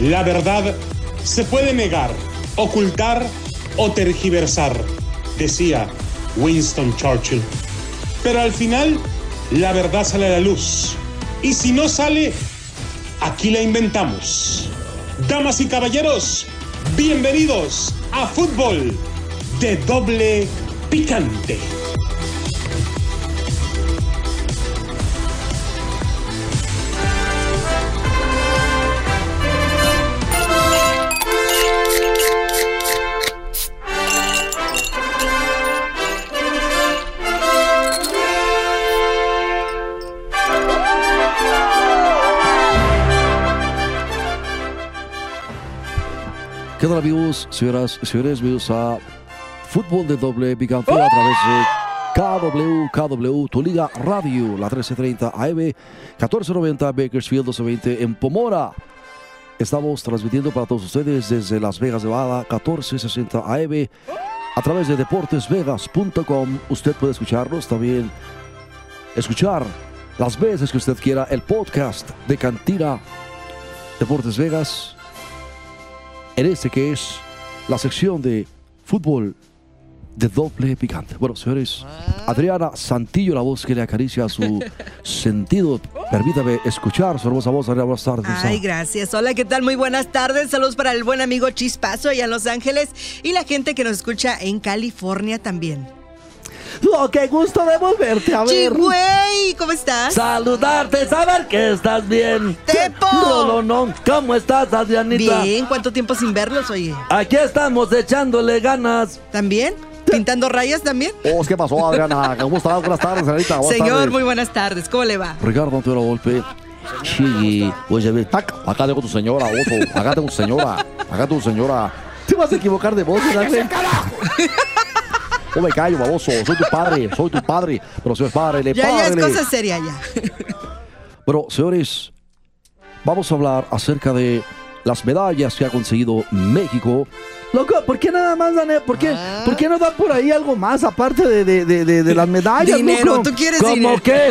La verdad se puede negar, ocultar o tergiversar, decía Winston Churchill. Pero al final, la verdad sale a la luz. Y si no sale, aquí la inventamos. Damas y caballeros, bienvenidos a Fútbol de Doble Picante. ¿Qué tal amigos, señoras y señores? Bienvenidos a Fútbol de Doble Picante a través de KW, KW, tu liga radio, la 1330 AM, 1490 Bakersfield 1220 en Pomora. Estamos transmitiendo para todos ustedes desde Las Vegas, Nevada, 1460 AM, a través de deportesvegas.com. Usted puede escucharnos también, escuchar las veces que usted quiera el podcast de Cantina Deportes Vegas en este que es la sección de fútbol de doble picante. Bueno, señores, Adriana Santillo, la voz que le acaricia su sentido. Permítame escuchar su hermosa voz. Adriana, buenas tardes. Ay, gracias. Hola, ¿qué tal? Muy buenas tardes. Saludos para el buen amigo Chispazo allá en Los Ángeles y la gente que nos escucha en California también. Oh, qué gusto de volverte a ver. Chigüey, ¿cómo estás? Saludarte, saber que estás bien. Tepo. Rolonón, ¿cómo estás, Adrianita? Bien, ¿cuánto tiempo sin verlos, oye? Aquí estamos echándole ganas. ¿También? ¿Pintando rayas también? Oh, ¿Qué pasó, Adriana? ¿Cómo estás? Buenas tardes, señorita. Buenas Señor, tardes. muy buenas tardes. ¿Cómo le va? Ricardo Antonio Golpe. Chigui. Oye, ve, tac, acá tengo tu señora, oso. Acá tengo tu señora. Acá tengo tu señora. Te vas a equivocar de voz, ¿verdad? No me callo, baboso. Soy tu padre, soy tu padre. Pero soy padre, le Ya, ya es cosa seria ya. Pero, señores, vamos a hablar acerca de las medallas que ha conseguido México. Loco, ¿por qué nada más dan, eh? ¿Por qué, Ah. ¿por qué no dan por ahí algo más aparte de, de, de, de- las medallas, Dinero, loco? ¿tú quieres ¿Cómo dinero? qué?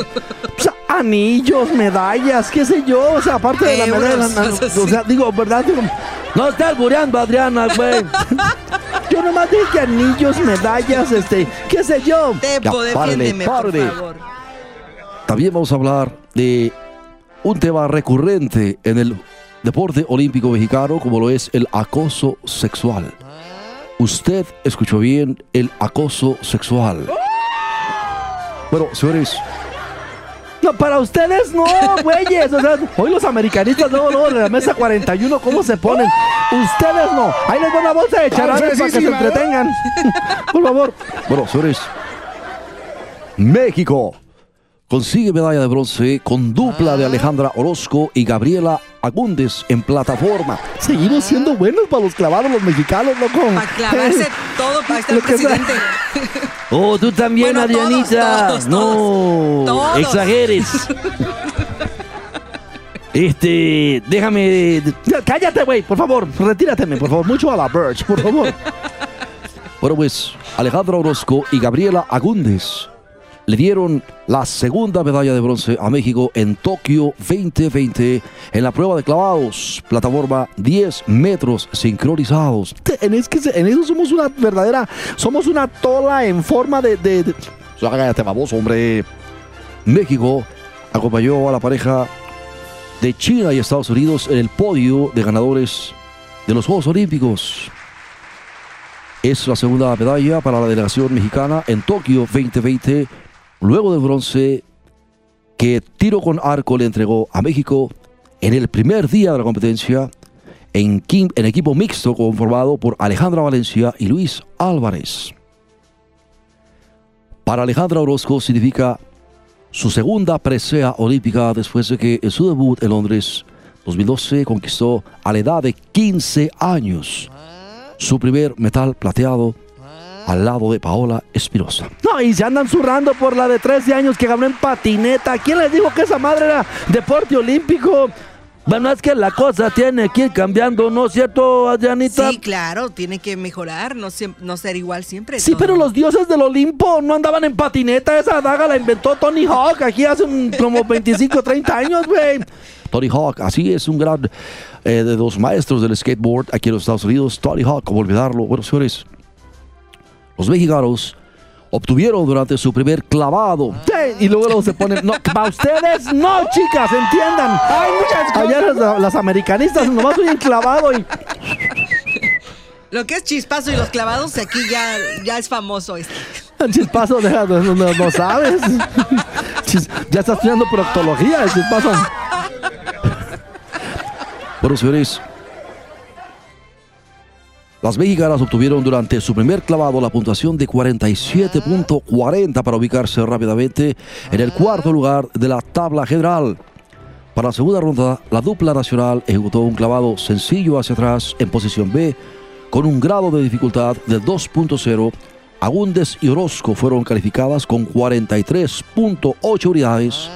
O sea, anillos, medallas, qué sé yo, o sea, aparte de la Euros, medalla, cosas o sea, digo, ¿verdad? Digo, no estás albureando, Adriana, güey. Yo nomás dije anillos, medallas, este, qué sé yo. Tepo, Ya, párele, defiéndeme, por favor. También vamos a hablar de un tema recurrente en el deporte olímpico mexicano, como lo es el acoso sexual. Usted escuchó bien el acoso sexual. Bueno, señores, No, para ustedes no, güeyes. O sea, hoy los americanistas luego, luego de la mesa 41, ¿cómo se ponen? Ustedes no. Ahí les doy una bolsa de charales para que se entretengan. Por favor. bueno, señores, México consigue medalla de bronce con dupla de Alejandra Orozco y Gabriela Agúndez en plataforma. Seguimos siendo buenos para los clavados los mexicanos, loco. Para clavarse todo, para estar sea. presidente. Oh, tú también, Bueno, todos, Adrianita. todos, no, Todos. exageres. Este, déjame. Cállate, güey, por favor. Retírateme, por favor. Mucho a la Birch, por favor. Bueno, pues Alejandra Orozco y Gabriela Agúndez le dieron la segunda medalla de bronce a México en Tokio 2020 en la prueba de clavados, plataforma 10 metros sincronizados. En, es que se- en eso somos una verdadera. Somos una tola en forma de. de- de- O sea, cállate, baboso, hombre. México acompañó a la pareja de China y Estados Unidos en el podio de ganadores de los Juegos Olímpicos. Es la segunda medalla para la delegación mexicana en Tokio 2020, luego del bronce que tiro con arco le entregó a México en el primer día de la competencia en, en equipo mixto conformado por Alejandra Valencia y Luis Álvarez. Para Alejandra Orozco significa su segunda presea olímpica después de que en su debut en Londres 2012 conquistó a la edad de 15 años su primer metal plateado al lado de Paola Espinosa. No, y se andan zurrando por la de 13 años que ganó en patineta. ¿Quién les dijo que esa madre era deporte olímpico? Bueno, es que la cosa tiene que ir cambiando, ¿no es cierto, Adrianita? Sí, claro, tiene que mejorar, no, no ser igual siempre. Sí, todo. pero los dioses del Olimpo no andaban en patineta. Esa daga la inventó Tony Hawk aquí hace un- como 25, 30 años, güey. Tony Hawk, así es un gran eh, de los maestros del skateboard aquí en los Estados Unidos. Tony Hawk, como olvidarlo. Bueno, señores, los mexicanos obtuvieron durante su primer clavado. Sí, y luego, luego se ponen. No, para ustedes, no, chicas, entiendan. Hay muchas cosas. Allá las, las americanistas nomás oyen clavado y. Lo que es chispazo y los clavados, aquí ya, ya es famoso este. El chispazo, no, no- no sabes. Chis- ya está estudiando proctología, el chispazo. Bueno, señores, las mexicanas obtuvieron durante su primer clavado la puntuación de 47.40 para ubicarse rápidamente en el cuarto lugar de la tabla general. Para la segunda ronda, la dupla nacional ejecutó un clavado sencillo hacia atrás en posición B con un grado de dificultad de 2.0. Agúndez y Orozco fueron calificadas con 43.8 unidades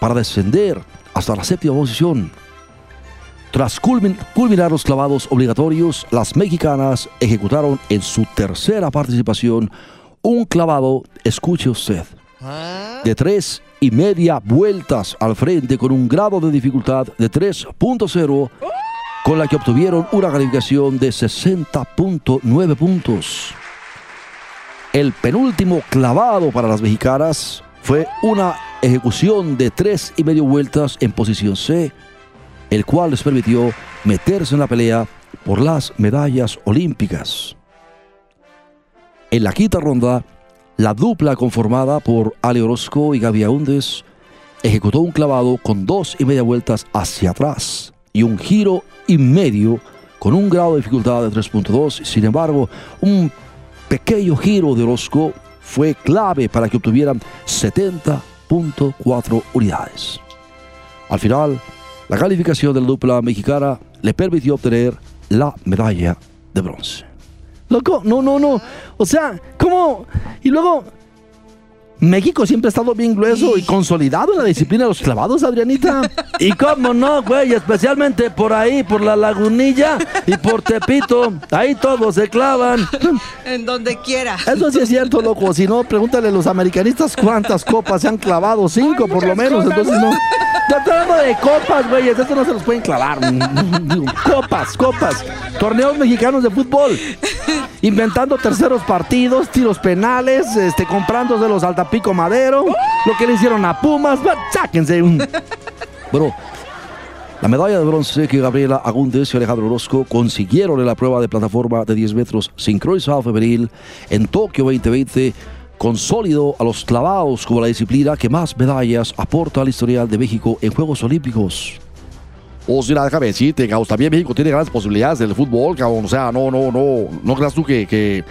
para descender hasta la séptima posición. Tras culmin- culminar los clavados obligatorios, las mexicanas ejecutaron en su tercera participación un clavado, escuche usted, de tres y media vueltas al frente con un grado de dificultad de 3.0, con la que obtuvieron una calificación de 60.9 puntos. El penúltimo clavado para las mexicanas fue una ejecución de tres y medio vueltas en posición C, el cual les permitió meterse en la pelea por las medallas olímpicas. En la quinta ronda, la dupla conformada por Ale Orozco y Gaby Aúndez ejecutó un clavado con dos y media vueltas hacia atrás y un giro y medio con un grado de dificultad de 3.2. Sin embargo, un pequeño giro de Orozco fue clave para que obtuvieran 70.4 unidades. Al final, la calificación de la dupla mexicana le permitió obtener la medalla de bronce. Loco, no, no, no. O sea, ¿cómo? Y luego, México siempre ha estado bien grueso y consolidado en la disciplina de los clavados, Adrianita. Y cómo no, güey, especialmente por ahí, por la lagunilla y por Tepito. Ahí todos se clavan. En donde quiera. Eso sí es cierto, loco. Si no, pregúntale a los americanistas cuántas copas se han clavado. Cinco, por lo menos. Entonces no. Ya estoy hablando de copas, güey. Esto no se los pueden clavar. Copas, copas. Torneos mexicanos de fútbol. Inventando terceros partidos, tiros penales, este, comprándose los Altapico Madero. Lo que le hicieron a Pumas. Sáquense un. Bueno, la medalla de bronce que Gabriela Agúndez y Alejandro Orozco consiguieron en la prueba de plataforma de 10 metros sincronizado femenil en Tokio 2020 consolidó a los clavados como la disciplina que más medallas aporta al historial de México en Juegos Olímpicos. O sea, déjame decirte, cabrón, también México tiene grandes posibilidades en el fútbol, cabrón. O sea, no, no, no, no creas tú que, que-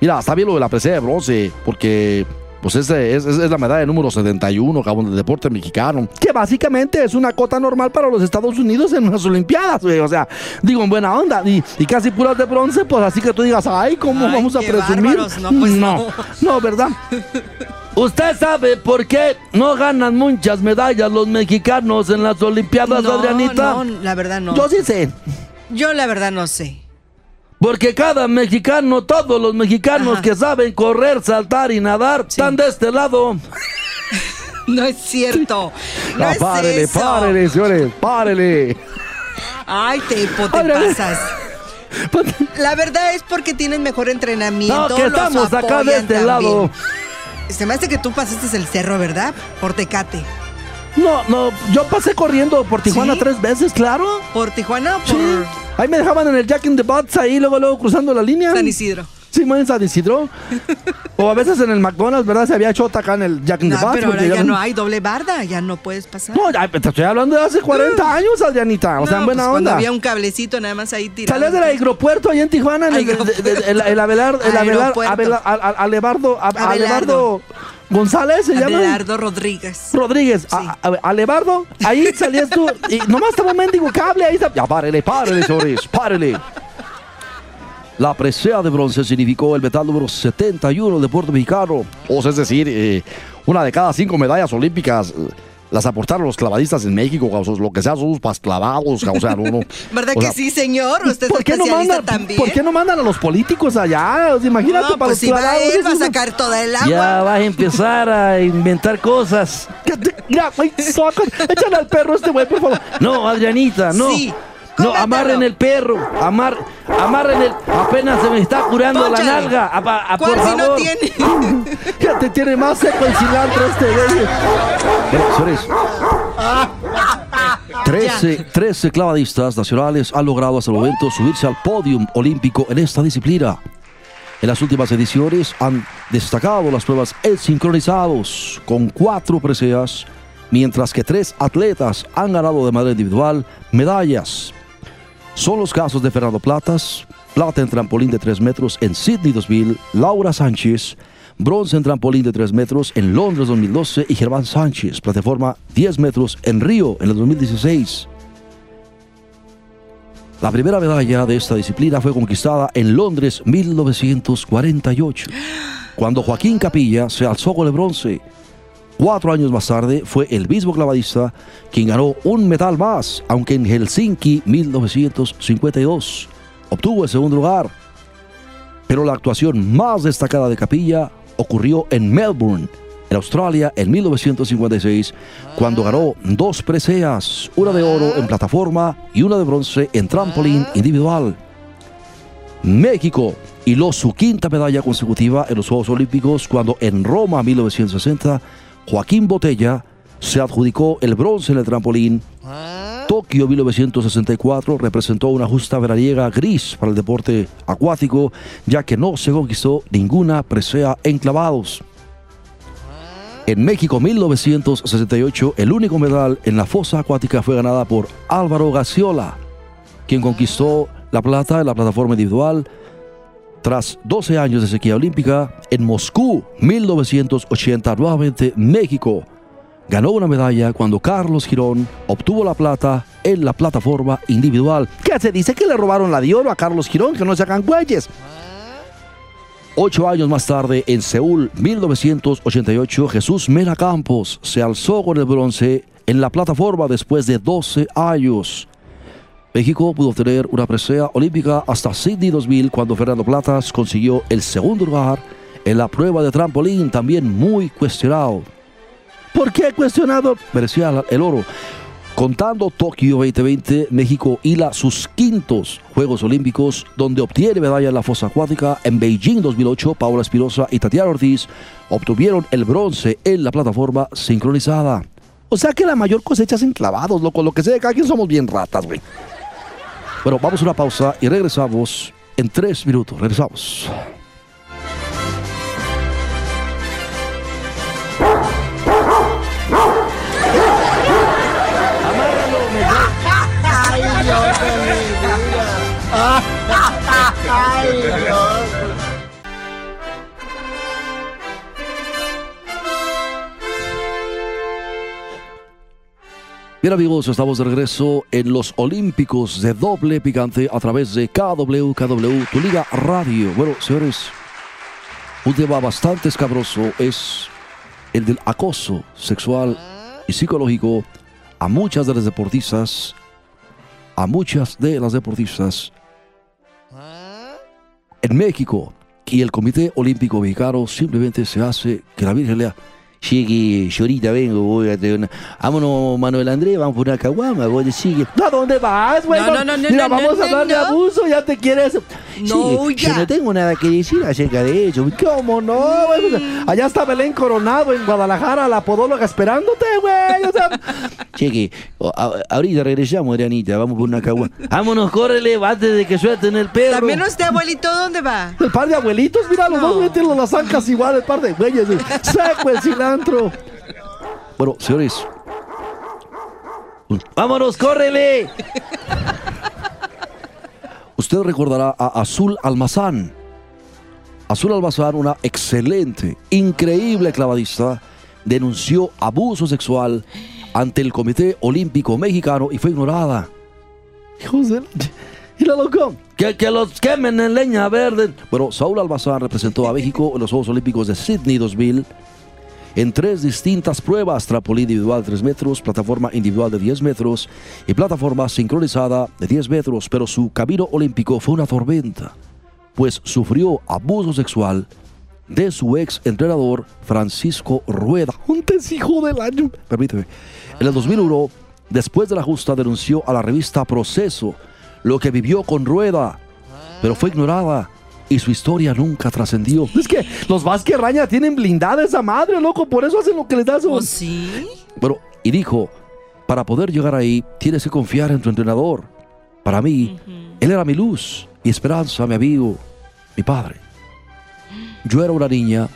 Mira, está bien lo de la presea de bronce, porque pues es, es, es la medalla número 71, cabrón, del deporte mexicano. que básicamente es una cota normal para los Estados Unidos en unas Olimpiadas, güey. O sea, digo, en buena onda. Y, y casi puras de bronce, pues así que tú digas, ay, ¿cómo Ay, vamos a presumir? bárbaros. No, pues no, no. no, ¿verdad? ¿Usted sabe por qué no ganan muchas medallas los mexicanos en las Olimpiadas, No, Adrianita? no, la verdad no. Yo sí sé. Yo la verdad no sé. Porque cada mexicano, todos los mexicanos Ajá. que saben correr, saltar y nadar, están de este lado. No es cierto. No Ah, es párele, eso. párele, señores, párele. Ay, te Adriana. pasas. La verdad es porque tienen mejor entrenamiento. No, que estamos acá de este también. lado. Se me hace que tú pasaste el cerro, ¿verdad? Por Tecate. No, no, yo pasé corriendo por Tijuana ¿Sí? tres veces, claro. ¿Por Tijuana por Sí. Ahí me dejaban en el Jack in the Box, ahí luego, luego cruzando la línea. San Isidro? Sí, muy en San Isidro. o a veces en el McDonald's, ¿verdad? Se había chota acá en el Jack in the Box. pero ahora ya no hay doble barda, ya no puedes pasar. No, ya, te estoy hablando de hace 40 años, Adrianita. O sea, en buena pues cuando onda. había un cablecito nada más ahí tirado. Salías del aeropuerto allá en Tijuana, en el, Aeropuerto. de- de- el, el Abelar- el Alebardo. Alebardo González se llama. Abelardo Rodríguez. Rodríguez, Sí. a- a- Alebardo, ahí salías tú y nomás estaba un mendigo cable ahí. está- Ya párele, párele, señores, párele. La presea de bronce significó el metal número 71 del deporte mexicano. O sea, es decir, eh, una de cada cinco medallas olímpicas eh, las aportaron los clavadistas en México, causos, lo que sea, son para clavados, o sea, no, no. ¿Verdad O que sea, sí, señor? ¿Usted es ¿Por qué, no mandan, también? ¿Por qué no mandan a los políticos allá? Imagínate No, para pues los si va clavados, él, va a sacar toda el agua. Ya vas a empezar a inventar cosas. ¿Qué te- Mira, saca- échale al perro este güey, por favor. No, Adrianita, no. Sí, No, amarren el perro. Amar, amarren el. Apenas se me está curando la nalga. Apa- a- ¿Cuál por si no favor. tiene? Ya te tiene más seco el cilantro este güey. Señores, 13, 13 clavadistas nacionales han logrado hasta el momento subirse al podium olímpico en esta disciplina. En las últimas ediciones han destacado las pruebas en sincronizados con cuatro preseas, mientras que tres atletas han ganado de manera individual medallas. Son los casos de Fernando Platas, plata en trampolín de 3 metros en Sydney 2000, Laura Sánchez, bronce en trampolín de 3 metros en Londres 2012 y Germán Sánchez, plataforma 10 metros en Río en el 2016. La primera medalla de esta disciplina fue conquistada en Londres 1948, cuando Joaquín Capilla se alzó con el bronce. Cuatro años más tarde fue el mismo clavadista quien ganó un metal más, aunque en Helsinki 1952 obtuvo el segundo lugar. Pero la actuación más destacada de Capilla ocurrió en Melbourne, en Australia, en 1956, cuando ganó dos preseas, una de oro en plataforma y una de bronce en trampolín individual. México hiló su quinta medalla consecutiva en los Juegos Olímpicos cuando en Roma 1960 Joaquín Botella se adjudicó el bronce en el trampolín. Tokio 1964 representó una justa veraniega gris para el deporte acuático, ya que no se conquistó ninguna presea en clavados. En México 1968, el único medal en la fosa acuática fue ganada por Álvaro Gaciola, quien conquistó la plata en la plataforma individual tras 12 años de sequía olímpica. En Moscú 1980, nuevamente México ganó una medalla cuando Carlos Girón obtuvo la plata en la plataforma individual. ¿Qué se dice que le robaron la de oro a Carlos Girón? Que no se hagan güeyes. Ocho años más tarde, en Seúl 1988, Jesús Mena Campos se alzó con el bronce en la plataforma después de 12 años. México pudo obtener una presea olímpica hasta Sydney 2000 cuando Fernando Platas consiguió el segundo lugar en la prueba de trampolín, también muy cuestionado. ¿Por qué cuestionado? Merecía el oro. Contando Tokio 2020, México hila sus quintos Juegos Olímpicos, donde obtiene medalla en la fosa acuática. En Beijing 2008, Paula Espirosa y Tatiana Ortiz obtuvieron el bronce en la plataforma sincronizada. O sea que la mayor cosecha es en clavados, loco. Lo que sea de cada quien somos bien ratas, güey. Bueno, vamos a una pausa y regresamos en tres minutos. Regresamos. Bien amigos, estamos de regreso en los Olímpicos de doble picante a través de KW, KW, tu liga radio. Bueno, señores, un tema bastante escabroso es el del acoso sexual y psicológico a muchas de las deportistas, a muchas de las deportistas en México. Y el Comité Olímpico Mexicano simplemente se hace que la Virgen lea. Llegue, yo ahorita vengo, voy a tener una... Vámonos, Manuel Andrés, vamos por una caguama, vos decís ¿A dónde vas, güey? No, no, no, no, Mira, no, vamos a hablar de abuso, ya te quieres. No, Sí, ya. Yo no tengo nada que decir acerca de ello. ¿Cómo no, güey? Pues, Allá está Belén Coronado en Guadalajara, la podóloga esperándote, güey. O sea, Cheque, ahorita regresamos, Adrianita, vamos por una caguama. Vámonos, córrele antes de que suelten el perro. También usted, abuelito, ¿dónde va? el par de abuelitos, mira, los No. dos meten las zancas igual, el par de güeyes. güey. Seco el cilantro. Bueno, señores, Vámonos, córrele. usted recordará a Azul Almazán. Azul Almazán, una excelente, increíble clavadista, denunció abuso sexual ante el Comité Olímpico Mexicano y fue ignorada. Hijos de... Mira, loco. Que, que los quemen en leña verde. Bueno, Saúl Almazán representó a México en los Juegos Olímpicos de Sydney 2000 en tres distintas pruebas, trampolín individual de 3 metros, plataforma individual de 10 metros y plataforma sincronizada de 10 metros, pero su camino olímpico fue una tormenta, pues sufrió abuso sexual de su ex entrenador Francisco Rueda. Un hijo del año. Permíteme. En el 2001, después de la justa, denunció a la revista Proceso lo que vivió con Rueda, pero fue ignorada y su historia nunca trascendió. Es que los Vázquez Raña tienen blindada esa madre, loco. Por eso hacen lo que les da su. ¿Oh, sí? Bueno, y dijo, para poder llegar ahí, tienes que confiar en tu entrenador. Para mí, él era mi luz, mi esperanza, mi amigo, mi padre. Yo era una niña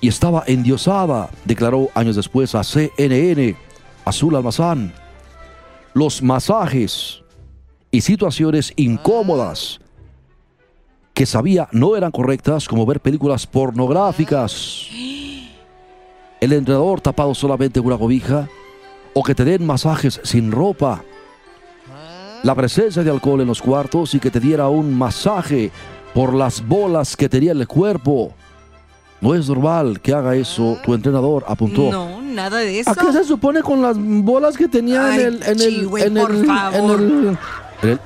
y estaba endiosada, declaró años después a CNN, Azul Almazán. Los masajes y situaciones incómodas que sabía no eran correctas, como ver películas pornográficas, el entrenador tapado solamente con una cobija, o que te den masajes sin ropa, la presencia de alcohol en los cuartos y que te diera un masaje por las bolas que tenía en el cuerpo. No es normal que haga eso tu entrenador, apuntó. No, nada de eso. ¿A qué se supone con las bolas que tenía Ay, en el. En el, chi, güey, en por el, favor. en el- En el,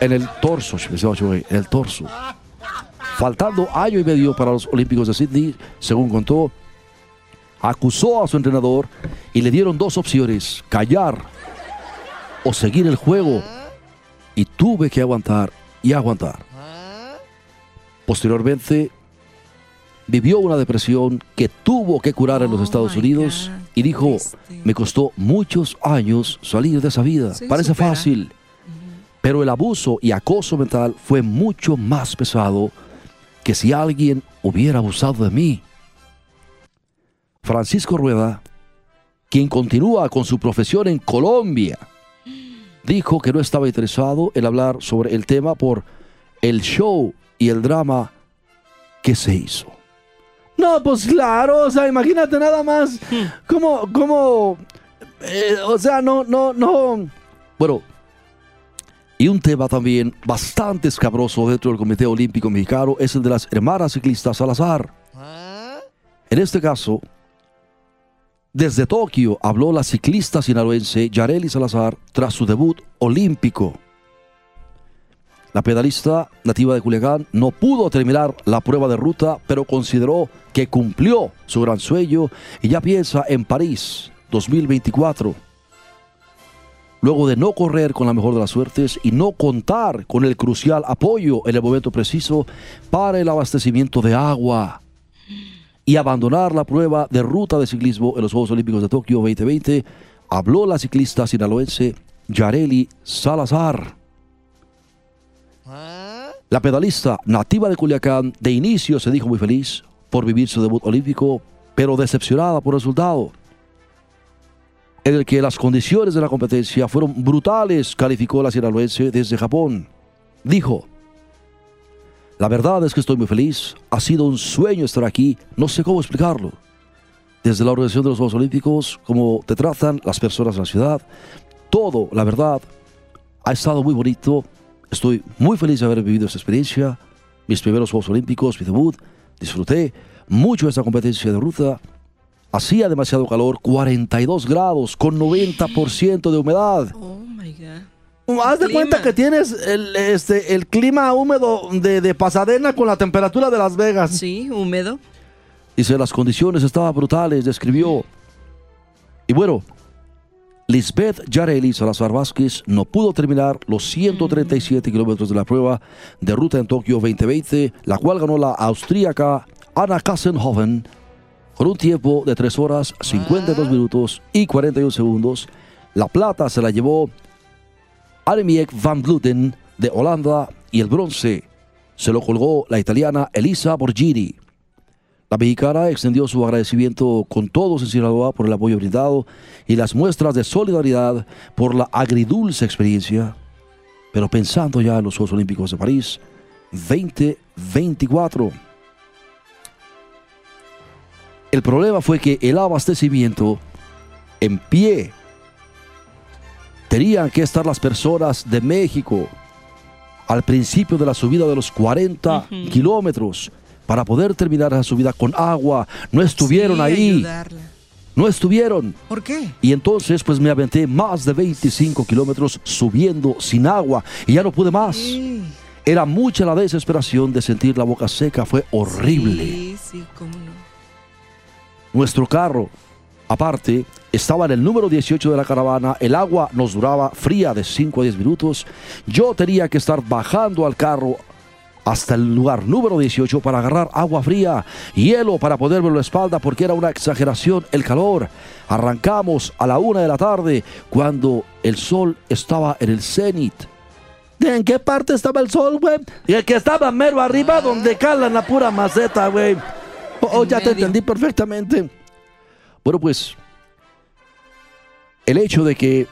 en el torso, en el torso. Faltando año y medio para los Olímpicos de Sydney, según contó, acusó a su entrenador y le dieron dos opciones, callar o seguir el juego. Y tuve que aguantar y aguantar. Posteriormente, vivió una depresión que tuvo que curar en los Oh, Estados Unidos y dijo, me costó muchos años salir de esa vida. Parece fácil, pero el abuso y acoso mental fue mucho más pesado que si alguien hubiera abusado de mí. Francisco Rueda, quien continúa con su profesión en Colombia, dijo que no estaba interesado en hablar sobre el tema por el show y el drama que se hizo. No, pues claro, o sea, imagínate nada más. Hmm. ¿Cómo, cómo? eh, o sea, no, no, no. Bueno, y un tema también bastante escabroso dentro del Comité Olímpico Mexicano es el de las hermanas ciclistas Salazar. En este caso, desde Tokio habló la ciclista sinaloense Yareli Salazar tras su debut olímpico. La pedalista nativa de Culiacán no pudo terminar la prueba de ruta, pero consideró que cumplió su gran sueño y ya piensa en París 2024 luego de no correr con la mejor de las suertes y no contar con el crucial apoyo en el momento preciso para el abastecimiento de agua y abandonar la prueba de ruta de ciclismo en los Juegos Olímpicos de Tokio 2020, habló la ciclista sinaloense Yareli Salazar. La pedalista nativa de Culiacán de inicio se dijo muy feliz por vivir su debut olímpico, pero decepcionada por el resultado en el que las condiciones de la competencia fueron brutales, calificó la sinaloense desde Japón. Dijo, la verdad es que estoy muy feliz, ha sido un sueño estar aquí, no sé cómo explicarlo. Desde la organización de los Juegos Olímpicos, cómo te tratan las personas de la ciudad, todo, la verdad, ha estado muy bonito, estoy muy feliz de haber vivido esta experiencia, mis primeros Juegos Olímpicos, mi debut, disfruté mucho esta competencia de ruta, Hacía demasiado calor, 42 grados, con 90% de humedad. Oh my God. Haz de Clima. cuenta que tienes el, este, el clima húmedo de, de Pasadena con la temperatura de Las Vegas. Sí, húmedo. Dice, las condiciones estaban brutales, describió. Y bueno, Lisbeth Yareli Salazar Vázquez no pudo terminar los 137 kilómetros de la prueba de ruta en Tokio 2020, la cual ganó la austríaca Anna Kassenhoven con un tiempo de 3 horas, 52 minutos y 41 segundos. La plata se la llevó Annemiek van Vleuten de Holanda y el bronce se lo colgó la italiana Elisa Borgini. La mexicana extendió su agradecimiento con todos en Sinaloa por el apoyo brindado y las muestras de solidaridad por la agridulce experiencia. Pero pensando ya en los Juegos Olímpicos de París 2024. El problema fue que el abastecimiento en pie tenían que estar las personas de México al principio de la subida de los 40 kilómetros para poder terminar su vida con agua. No estuvieron Sí, ahí, ayudarla. no estuvieron. ¿Por qué? Y entonces pues me aventé más de 25 kilómetros subiendo sin agua y ya no pude más. Sí, Era mucha la desesperación de sentir la boca seca, fue horrible. Sí, sí, cómo no. Nuestro carro, aparte, estaba en el número 18 de la caravana, el agua nos duraba fría de 5 a 10 minutos. Yo tenía que estar bajando al carro hasta el lugar número 18 para agarrar agua fría, hielo para ponerme en la espalda porque era una exageración el calor. Arrancamos a la una de la tarde cuando el sol estaba en el cenit. ¿En qué parte estaba el sol, güey? El que estaba mero arriba donde calan la pura maceta, güey. Oh, ya te entendí perfectamente. Bueno, pues el hecho de que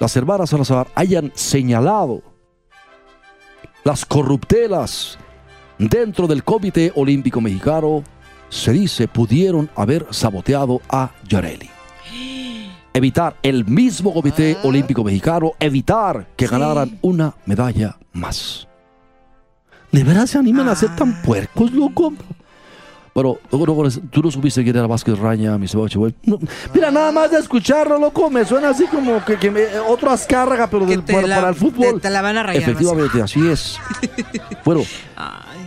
las hermanas Salazar hayan señalado las corruptelas dentro del Comité Olímpico Mexicano, se dice pudieron haber saboteado a Yareli. Evitar el mismo Comité Olímpico Mexicano, evitar que Sí. ganaran una medalla más. ¿De veras se animan a ser tan Ah. puercos, loco? Bueno, luego, luego, tú no supiste quién era Vázquez Raña, mi güey. No, Mira, nada más de escucharlo, loco, me suena así como que, que me- otro azcárraga, pero Que del, para, la- para el fútbol. Te, te la van a rayar. Efectivamente, así es. Bueno, Ay,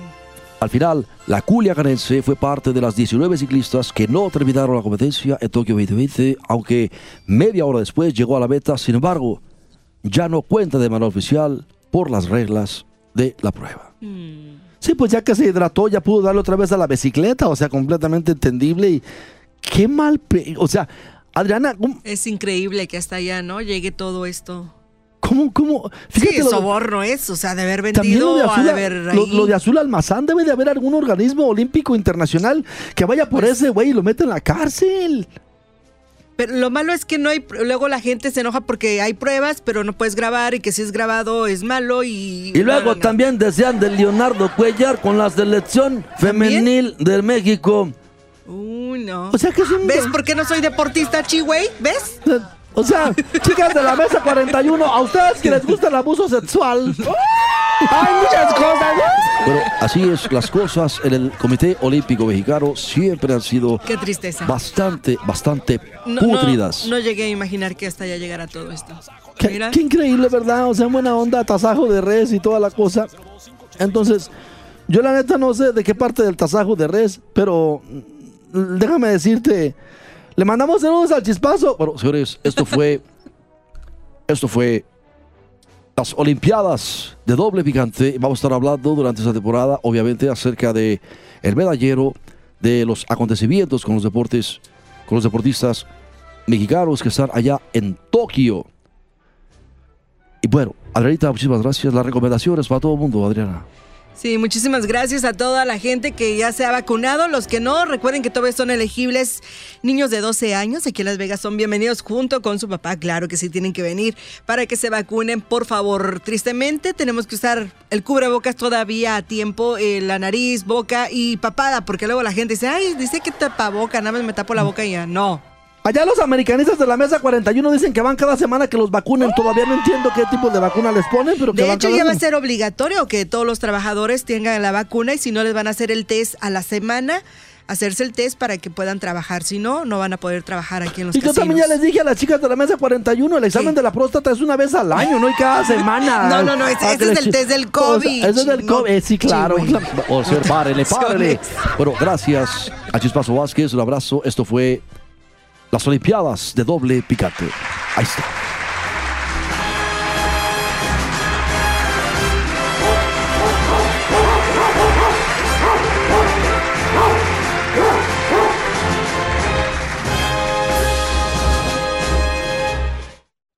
al final, la Culiacanense fue parte de las 19 ciclistas que no terminaron la competencia en Tokio 2020, aunque media hora después llegó a la meta. Sin embargo, ya no cuenta de manera oficial por las reglas de la prueba. Sí, pues ya que se hidrató, ya pudo darle otra vez a la bicicleta, o sea, completamente entendible. Y qué mal, o sea, Adriana, ¿cómo, es increíble que hasta allá, ¿no? Llegue todo esto. cómo, cómo? Sí, lo- soborno es, o sea, de haber También lo vendido, de, a azul, de haber lo, lo de Azul Almazán debe de haber algún organismo olímpico internacional que vaya por Pues ese güey y lo meta en la cárcel. Pero lo malo es que no hay, luego la gente se enoja porque hay pruebas, pero no puedes grabar y que si es grabado es malo y... Y luego No, no, no. también decían de Leonardo Cuellar con la selección femenil de México. Uy, no. O sea que es un... ¿Ves por qué no soy deportista, chi, güey? ¿Ves? O sea, chicas de la mesa 41, a ustedes que les gusta el abuso sexual. Hay muchas cosas. ¿no? Bueno, así es, las cosas en el Comité Olímpico Mexicano siempre han sido Qué tristeza. bastante, bastante No, no, putridas. no llegué a imaginar que hasta allá llegara todo esto. Qué, qué increíble, ¿verdad? O sea, buena onda, tasajo de res y toda la cosa. Entonces, yo la neta no sé de qué parte del tasajo de res, pero mm, déjame decirte, le mandamos saludos al chispazo. Bueno, señores, esto fue. esto fue. Las Olimpiadas de doble picante. Vamos a estar hablando durante esta temporada, obviamente, acerca de el medallero, de los acontecimientos con los deportes, con los deportistas mexicanos que están allá en Tokio. Y bueno, Adrianita, muchísimas gracias. Las recomendaciones para todo el mundo, Adriana. Sí, muchísimas gracias a toda la gente que ya se ha vacunado. Los que no, recuerden que todavía son elegibles. Niños de 12 años aquí en Las Vegas son bienvenidos junto con su papá. Claro que sí tienen que venir para que se vacunen, por favor. Tristemente, tenemos que usar el cubrebocas todavía a tiempo, eh, la nariz, boca y papada, porque luego la gente dice, ay, dice que tapa boca, nada más me tapo la boca y ya. No. Allá los americanistas de la mesa 41 dicen que van cada semana que los vacunen. Todavía no entiendo qué tipo de vacuna les ponen, pero que De van hecho, cada ya va a ser obligatorio que todos los trabajadores tengan la vacuna y si no les van a hacer el test a la semana, hacerse el test para que puedan trabajar. Si no, no van a poder trabajar aquí en los Y yo también ya les dije a las chicas de la mesa 41, el examen ¿Qué? de la próstata es una vez al año, no y cada semana. No, no, no, ese- Ah, ese es el test del O COVID, sea, ese es del COVID, eh, sí, claro. O sea, párele, párele. Bueno, gracias a Chispazo Vázquez, un abrazo. Esto fue las Olimpiadas de doble picante. Ahí está.